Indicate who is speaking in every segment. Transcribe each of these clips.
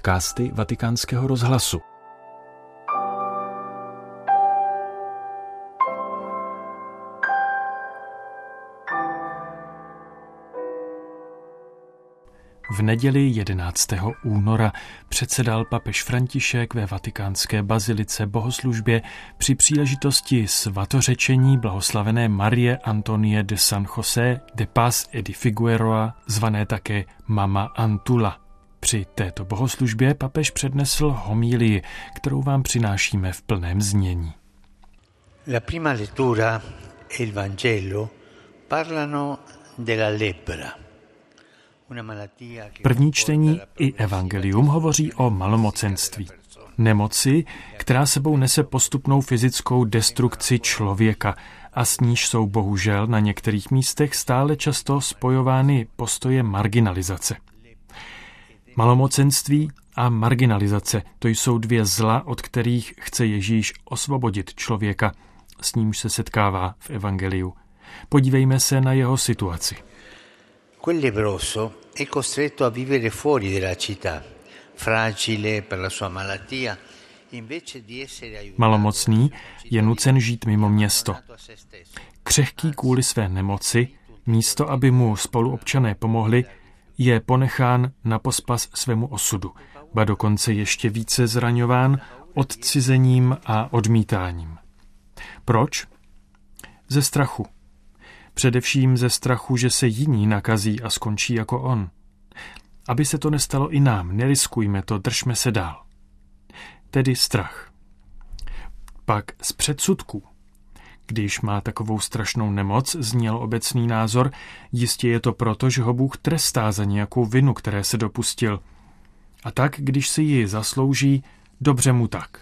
Speaker 1: podcasty Vatikánského rozhlasu. V neděli 11. února předsedal papež František ve vatikánské bazilice bohoslužbě při příležitosti svatořečení blahoslavené Marie Antonie de San José de Paz e Figueroa, zvané také Mama Antula. Při této bohoslužbě papež přednesl homílii, kterou vám přinášíme v plném znění.
Speaker 2: La prima lettura e il Vangelo parlano della lebbra.
Speaker 1: První čtení i evangelium hovoří o malomocenství. Nemoci, která sebou nese postupnou fyzickou destrukci člověka a s níž jsou bohužel na některých místech stále často spojovány postoje marginalizace. Malomocenství a marginalizace to jsou dvě zla, od kterých chce Ježíš osvobodit člověka, s nímž se setkává v evangeliu. Podívejme se na jeho situaci.
Speaker 2: Quel è costretto a vivere fuori dalla città, fragile per la sua malattia,
Speaker 1: Malomocný je nucen žít mimo město. Křehký kvůli své nemoci, místo aby mu spoluobčané pomohli, je ponechán na pospas svému osudu, ba dokonce ještě více zraňován odcizením a odmítáním. Proč? Ze strachu. Především ze strachu, že se jiní nakazí a skončí jako on. Aby se to nestalo i nám, neriskujme to, držme se dál. Tedy strach. Pak z předsudků. Když má takovou strašnou nemoc, zněl obecný názor, jistě je to proto, že ho Bůh trestá za nějakou vinu, které se dopustil. A tak, když si ji zaslouží, dobře mu tak.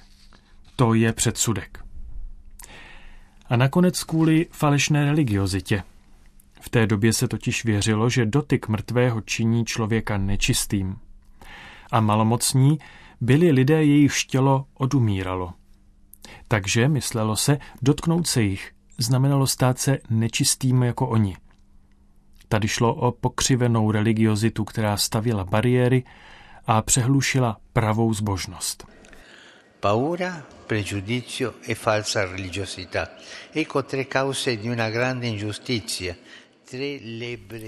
Speaker 1: To je předsudek a nakonec kvůli falešné religiozitě. V té době se totiž věřilo, že dotyk mrtvého činí člověka nečistým. A malomocní byli lidé, jejich tělo odumíralo. Takže, myslelo se, dotknout se jich znamenalo stát se nečistým jako oni. Tady šlo o pokřivenou religiozitu, která stavila bariéry a přehlušila pravou zbožnost.
Speaker 2: Paura, pregiudizio e falsa religiosità. Ecco tre cause di una grande ingiustizia.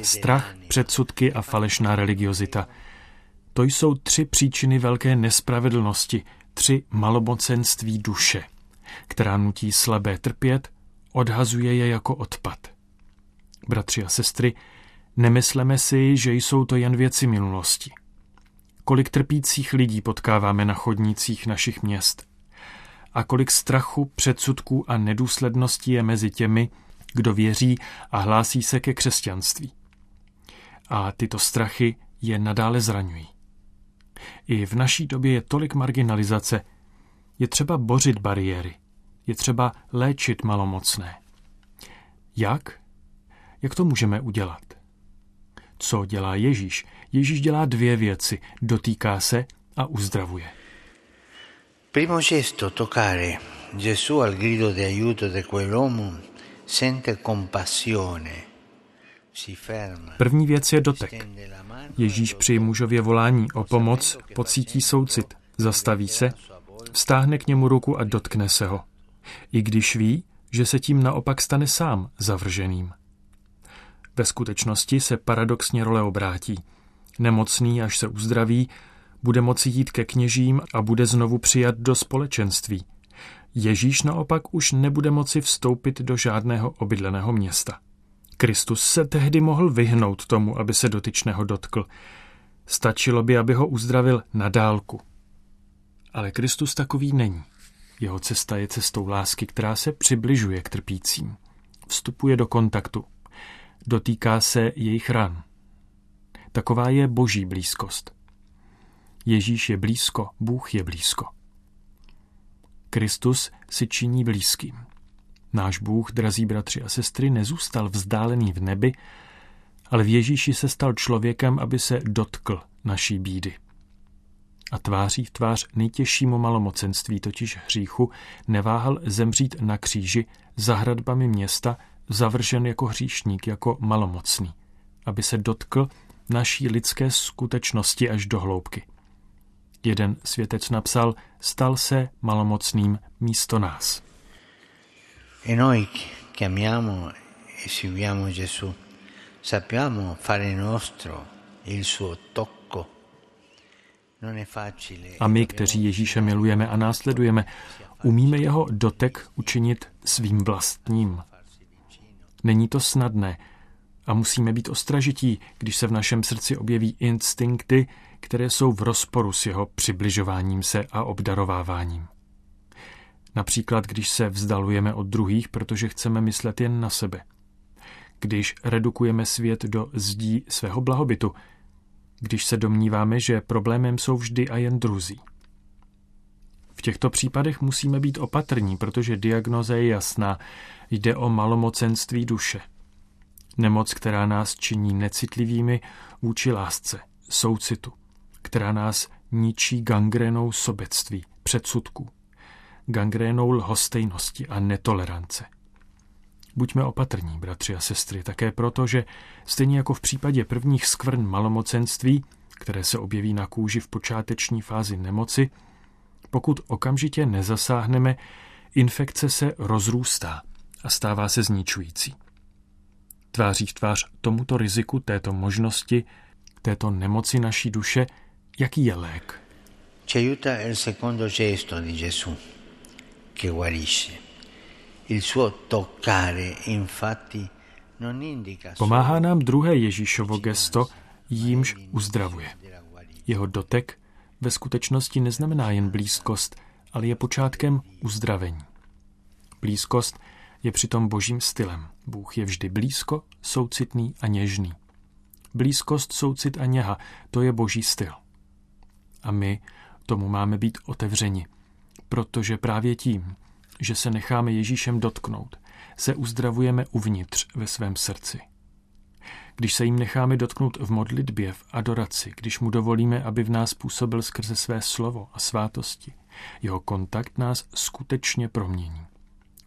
Speaker 1: Strach, předsudky a falešná religiozita. To jsou tři příčiny velké nespravedlnosti, tři malomocenství duše, která nutí slabé trpět, odhazuje je jako odpad. Bratři a sestry, nemysleme si, že jsou to jen věci minulosti. Kolik trpících lidí potkáváme na chodnících našich měst. A kolik strachu, předsudků a nedůsledností je mezi těmi, kdo věří a hlásí se ke křesťanství. A tyto strachy je nadále zraňují. I v naší době je tolik marginalizace. Je třeba bořit bariéry. Je třeba léčit malomocné. Jak? Jak to můžeme udělat? Co dělá Ježíš? Ježíš dělá dvě věci. Dotýká se a uzdravuje.
Speaker 2: Primo gesto toccare Gesù al grido di aiuto di quell'uomo sente compassione.
Speaker 1: První věc je dotek. Ježíš při mužově volání o pomoc pocítí soucit, zastaví se, vstáhne k němu ruku a dotkne se ho. I když ví, že se tím naopak stane sám zavrženým. Ve skutečnosti se paradoxně role obrátí. Nemocný, až se uzdraví, bude moci jít ke kněžím a bude znovu přijat do společenství. Ježíš naopak už nebude moci vstoupit do žádného obydleného města. Kristus se tehdy mohl vyhnout tomu, aby se dotyčného dotkl. Stačilo by, aby ho uzdravil na dálku. Ale Kristus takový není. Jeho cesta je cestou lásky, která se přibližuje k trpícím. Vstupuje do kontaktu. Dotýká se jejich ran. Taková je boží blízkost. Ježíš je blízko, Bůh je blízko. Kristus si činí blízkým. Náš Bůh, drazí bratři a sestry, nezůstal vzdálený v nebi, ale v Ježíši se stal člověkem, aby se dotkl naší bídy. A tváří v tvář nejtěžšímu malomocenství, totiž hříchu, neváhal zemřít na kříži za hradbami města, zavržen jako hříšník, jako malomocný, aby se dotkl naší lidské skutečnosti až do hloubky. Jeden světec napsal, stal se malomocným místo nás.
Speaker 2: E noi che amiamo e seguiamo Gesù, sappiamo fare nostro il suo tocco.
Speaker 1: A my, kteří Ježíše milujeme a následujeme, umíme jeho dotek učinit svým vlastním. Není to snadné a musíme být ostražití, když se v našem srdci objeví instinkty, které jsou v rozporu s jeho přibližováním se a obdarováváním. Například, když se vzdalujeme od druhých, protože chceme myslet jen na sebe. Když redukujeme svět do zdí svého blahobytu, když se domníváme, že problémem jsou vždy a jen druzí. V těchto případech musíme být opatrní, protože diagnoza je jasná. Jde o malomocenství duše. Nemoc, která nás činí necitlivými vůči lásce, soucitu, která nás ničí gangrénou sobectví, předsudků, gangrénou lhostejnosti a netolerance. Buďme opatrní, bratři a sestry, také proto, že stejně jako v případě prvních skvrn malomocenství, které se objeví na kůži v počáteční fázi nemoci, pokud okamžitě nezasáhneme, infekce se rozrůstá a stává se zničující. Tváří v tvář tomuto riziku, této možnosti, této nemoci naší duše, jaký je lék?
Speaker 2: Ci il secondo gesto di Gesù, che guarisce.
Speaker 1: Pomáhá nám druhé Ježíšovo gesto, jímž uzdravuje. Jeho dotek ve skutečnosti neznamená jen blízkost, ale je počátkem uzdravení. Blízkost je přitom božím stylem. Bůh je vždy blízko, soucitný a něžný. Blízkost, soucit a něha, to je boží styl. A my tomu máme být otevřeni, protože právě tím, že se necháme Ježíšem dotknout, se uzdravujeme uvnitř ve svém srdci. Když se jim necháme dotknout v modlitbě, v adoraci, když mu dovolíme, aby v nás působil skrze své slovo a svátosti, jeho kontakt nás skutečně promění.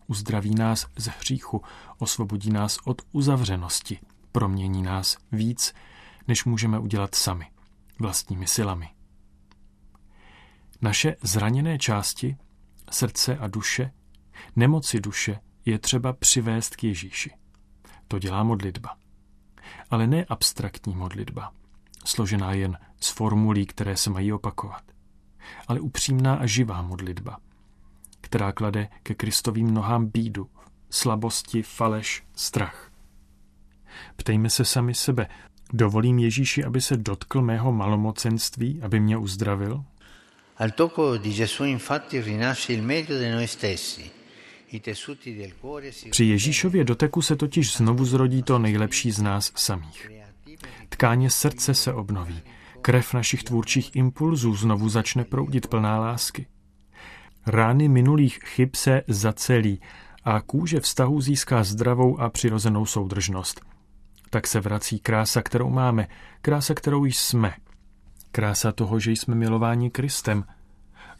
Speaker 1: Uzdraví nás z hříchu, osvobodí nás od uzavřenosti, promění nás víc, než můžeme udělat sami, vlastními silami. Naše zraněné části, srdce a duše, nemoci duše je třeba přivést k Ježíši. To dělá modlitba ale ne abstraktní modlitba, složená jen z formulí, které se mají opakovat, ale upřímná a živá modlitba, která klade ke Kristovým nohám bídu, slabosti, faleš, strach. Ptejme se sami sebe, dovolím Ježíši, aby se dotkl mého malomocenství, aby mě uzdravil?
Speaker 2: Al tocco di Gesù infatti rinasce il meglio di noi stessi –
Speaker 1: při Ježíšově doteku se totiž znovu zrodí to nejlepší z nás samých. Tkáně srdce se obnoví, krev našich tvůrčích impulzů znovu začne proudit plná lásky. Rány minulých chyb se zacelí a kůže vztahu získá zdravou a přirozenou soudržnost. Tak se vrací krása, kterou máme, krása, kterou jsme. Krása toho, že jsme milováni Kristem –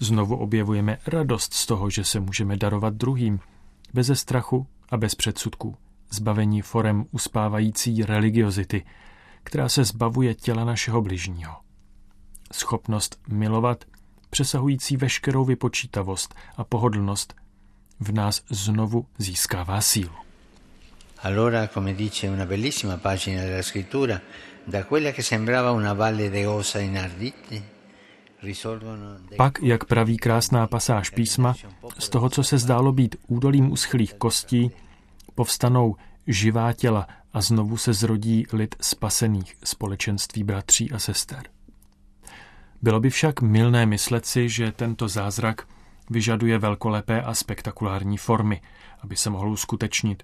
Speaker 1: Znovu objevujeme radost z toho, že se můžeme darovat druhým, beze strachu a bez předsudků, zbavení forem uspávající religiozity, která se zbavuje těla našeho bližního. Schopnost milovat, přesahující veškerou vypočítavost a pohodlnost, v nás znovu získává sílu.
Speaker 2: Allora, come dice una bellissima pagina della scrittura, da quella che sembrava una valle de ossa inardite,
Speaker 1: pak, jak praví krásná pasáž písma, z toho, co se zdálo být údolím uschlých kostí, povstanou živá těla a znovu se zrodí lid spasených společenství bratří a sester. Bylo by však milné myslet si, že tento zázrak vyžaduje velkolepé a spektakulární formy, aby se mohl uskutečnit.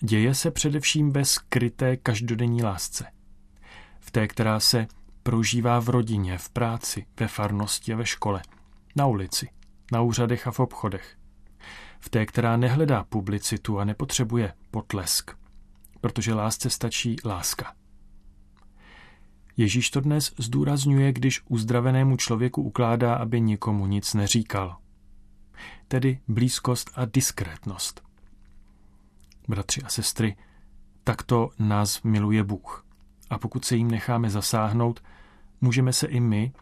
Speaker 1: Děje se především ve skryté každodenní lásce. V té, která se prožívá v rodině, v práci, ve farnosti a ve škole, na ulici, na úřadech a v obchodech. V té, která nehledá publicitu a nepotřebuje potlesk, protože lásce stačí láska. Ježíš to dnes zdůrazňuje, když uzdravenému člověku ukládá, aby nikomu nic neříkal. Tedy blízkost a diskrétnost. Bratři a sestry, takto nás miluje Bůh. A pokud se jim necháme zasáhnout, můžeme se i my,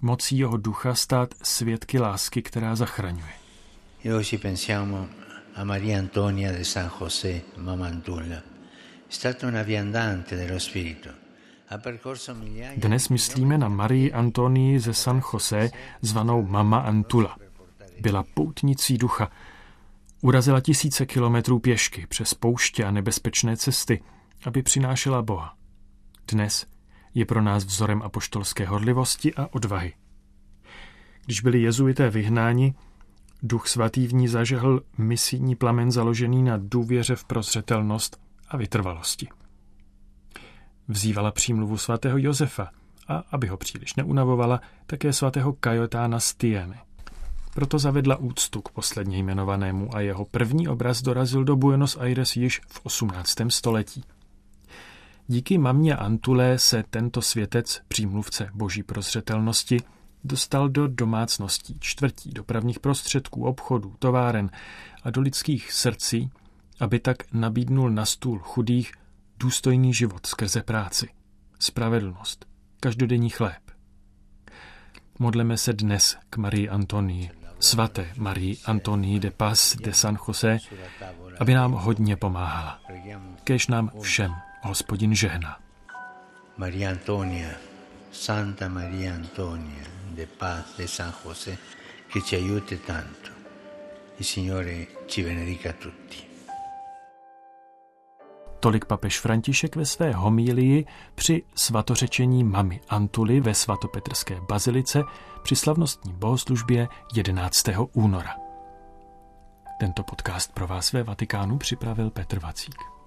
Speaker 1: mocí jeho ducha stát svědky lásky, která zachraňuje.
Speaker 2: E oggi pensiamo a Maria Antonia de San José Mamantulla. È stata una viandante dello spirito.
Speaker 1: Dnes myslíme na Marii Antonii ze San José, zvanou Mama Antula. Byla poutnicí ducha. Urazila tisíce kilometrů pěšky přes pouště a nebezpečné cesty, aby přinášela Boha. Dnes je pro nás vzorem apoštolské horlivosti a odvahy. Když byli jezuité vyhnáni, duch svatý v ní zažehl misijní plamen založený na důvěře v prozřetelnost a vytrvalosti. Vzývala přímluvu svatého Josefa a, aby ho příliš neunavovala, také svatého Kajotána z Tiene. Proto zavedla úctu k posledně jmenovanému a jeho první obraz dorazil do Buenos Aires již v 18. století. Díky mamě Antulé se tento světec, přímluvce boží prozřetelnosti, dostal do domácností, čtvrtí, dopravních prostředků, obchodů, továren a do lidských srdcí, aby tak nabídnul na stůl chudých důstojný život skrze práci, spravedlnost, každodenní chléb. Modleme se dnes k Marii Antonii, svaté Marii Antonii de Paz de San José, aby nám hodně pomáhala. Kež nám všem hospodin žehna.
Speaker 2: Maria Antonia, Santa Maria Antonia de Paz de San José, che ci aiuti tanto. Il Signore ci benedica tutti.
Speaker 1: Tolik papež František ve své homílii při svatořečení mamy Antuly ve svatopetrské bazilice při slavnostní bohoslužbě 11. února. Tento podcast pro vás ve Vatikánu připravil Petr Vacík.